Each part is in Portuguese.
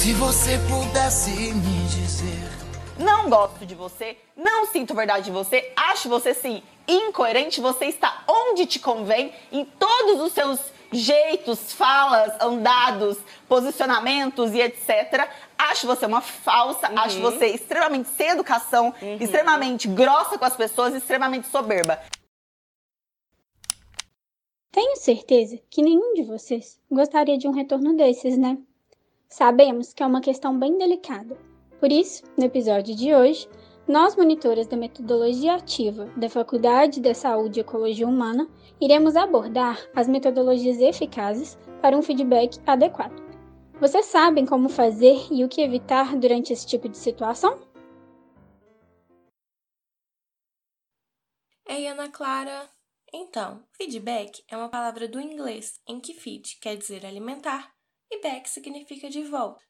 Se você pudesse me dizer. Não gosto de você, não sinto verdade de você, acho você sim incoerente, você está onde te convém, em todos os seus jeitos, falas, andados, posicionamentos e etc. Acho você uma falsa, uhum. acho você extremamente sem educação, uhum. extremamente grossa com as pessoas, extremamente soberba. Tenho certeza que nenhum de vocês gostaria de um retorno desses, né? Sabemos que é uma questão bem delicada. Por isso, no episódio de hoje, nós, monitoras da metodologia ativa da Faculdade da Saúde e Ecologia Humana, iremos abordar as metodologias eficazes para um feedback adequado. Vocês sabem como fazer e o que evitar durante esse tipo de situação? Ei, Ana Clara! Então, feedback é uma palavra do inglês em que feed quer dizer alimentar e back significa de volta.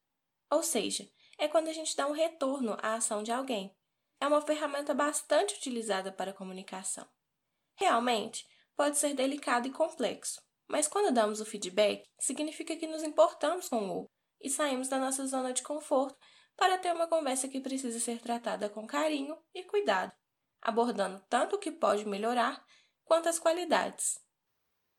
Ou seja, é quando a gente dá um retorno à ação de alguém. É uma ferramenta bastante utilizada para comunicação. Realmente, pode ser delicado e complexo, mas quando damos o feedback, significa que nos importamos com o outro e saímos da nossa zona de conforto para ter uma conversa que precisa ser tratada com carinho e cuidado, abordando tanto o que pode melhorar quanto as qualidades.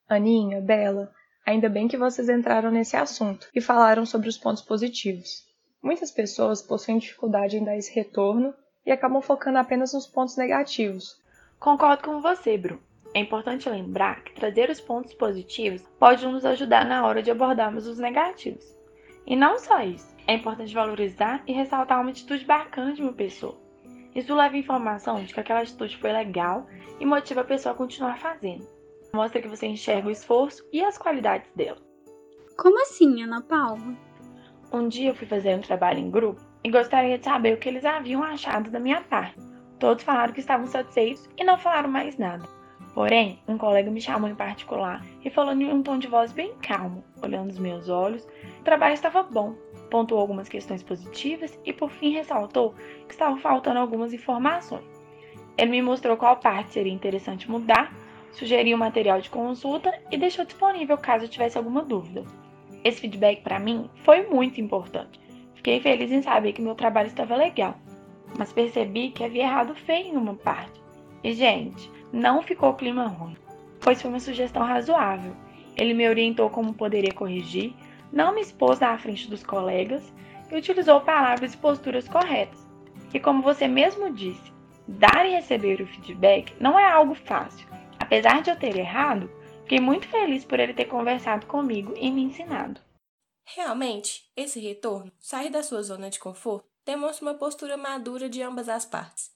Aninha, Bela, ainda bem que vocês entraram nesse assunto e falaram sobre os pontos positivos. Muitas pessoas possuem dificuldade em dar esse retorno e acabam focando apenas nos pontos negativos. Concordo com você, Bruno. É importante lembrar que trazer os pontos positivos pode nos ajudar na hora de abordarmos os negativos. E não só isso, é importante valorizar e ressaltar uma atitude bacana de uma pessoa. Isso leva informação de que aquela atitude foi legal e motiva a pessoa a continuar fazendo. Mostra que você enxerga o esforço e as qualidades dela. Como assim, Ana Paula? Um dia eu fui fazer um trabalho em grupo e gostaria de saber o que eles haviam achado da minha parte. Todos falaram que estavam satisfeitos e não falaram mais nada. Porém, um colega me chamou em particular e falou em um tom de voz bem calmo, olhando os meus olhos. O trabalho estava bom, pontuou algumas questões positivas e, por fim, ressaltou que estavam faltando algumas informações. Ele me mostrou qual parte seria interessante mudar, sugeriu um material de consulta e deixou disponível caso eu tivesse alguma dúvida. Esse feedback para mim foi muito importante. Fiquei feliz em saber que meu trabalho estava legal, mas percebi que havia errado feio em uma parte. E, gente, não ficou clima ruim, pois foi uma sugestão razoável. Ele me orientou como poderia corrigir, não me expôs na frente dos colegas e utilizou palavras e posturas corretas. E como você mesmo disse, dar e receber o feedback não é algo fácil. Apesar de eu ter errado, fiquei muito feliz por ele ter conversado comigo e me ensinado. Realmente, esse retorno, sair da sua zona de conforto, demonstra uma postura madura de ambas as partes.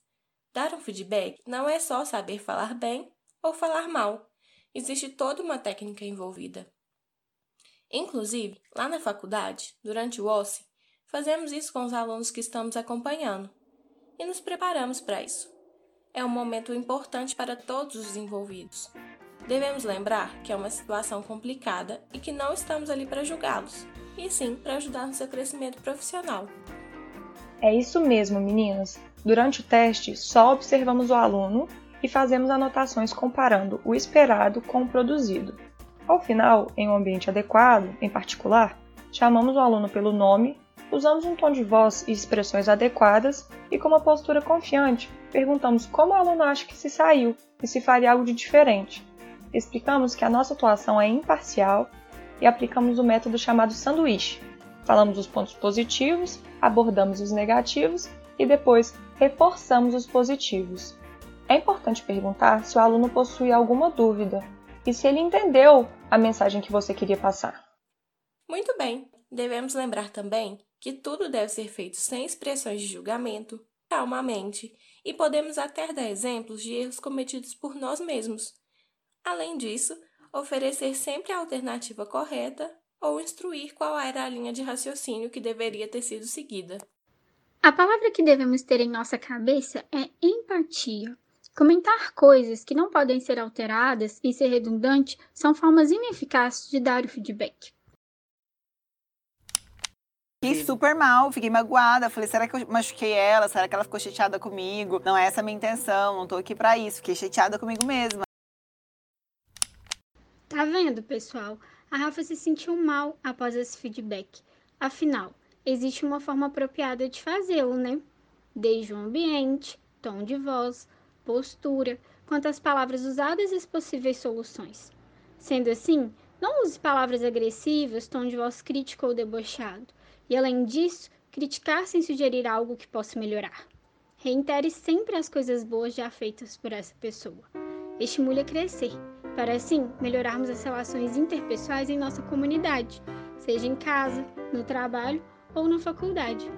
Dar um feedback não é só saber falar bem ou falar mal. Existe toda uma técnica envolvida. Inclusive, lá na faculdade, durante o OSCE, fazemos isso com os alunos que estamos acompanhando e nos preparamos para isso. É um momento importante para todos os envolvidos. Devemos lembrar que é uma situação complicada e que não estamos ali para julgá-los, e sim para ajudar no seu crescimento profissional. É isso mesmo, meninas. Durante o teste, só observamos o aluno e fazemos anotações comparando o esperado com o produzido. Ao final, em um ambiente adequado, em particular, chamamos o aluno pelo nome, usamos um tom de voz e expressões adequadas e com uma postura confiante, perguntamos como o aluno acha que se saiu e se faria algo de diferente. Explicamos que a nossa atuação é imparcial e aplicamos o método chamado sanduíche. Falamos os pontos positivos, abordamos os negativos e depois reforçamos os positivos. É importante perguntar se o aluno possui alguma dúvida e se ele entendeu a mensagem que você queria passar. Muito bem, devemos lembrar também que tudo deve ser feito sem expressões de julgamento, calmamente, e podemos até dar exemplos de erros cometidos por nós mesmos. Além disso, oferecer sempre a alternativa correta ou instruir qual era a linha de raciocínio que deveria ter sido seguida. A palavra que devemos ter em nossa cabeça é empatia. Comentar coisas que não podem ser alteradas e ser redundante são formas ineficazes de dar o feedback. Fiquei super mal, fiquei magoada. Falei, será que eu machuquei ela? Será que ela ficou chateada comigo? Não é essa a minha intenção, não tô aqui para isso. Fiquei chateada comigo mesma. Tá vendo, pessoal? A Rafa se sentiu mal após esse feedback. Afinal, existe uma forma apropriada de fazê-lo, né? Desde o ambiente, tom de voz, postura, quanto às palavras usadas e as possíveis soluções. Sendo assim, não use palavras agressivas, tom de voz crítico ou debochado. E além disso, criticar sem sugerir algo que possa melhorar. Reitere sempre as coisas boas já feitas por essa pessoa. Estimule a crescer, para assim melhorarmos as relações interpessoais em nossa comunidade, seja em casa, no trabalho ou na faculdade.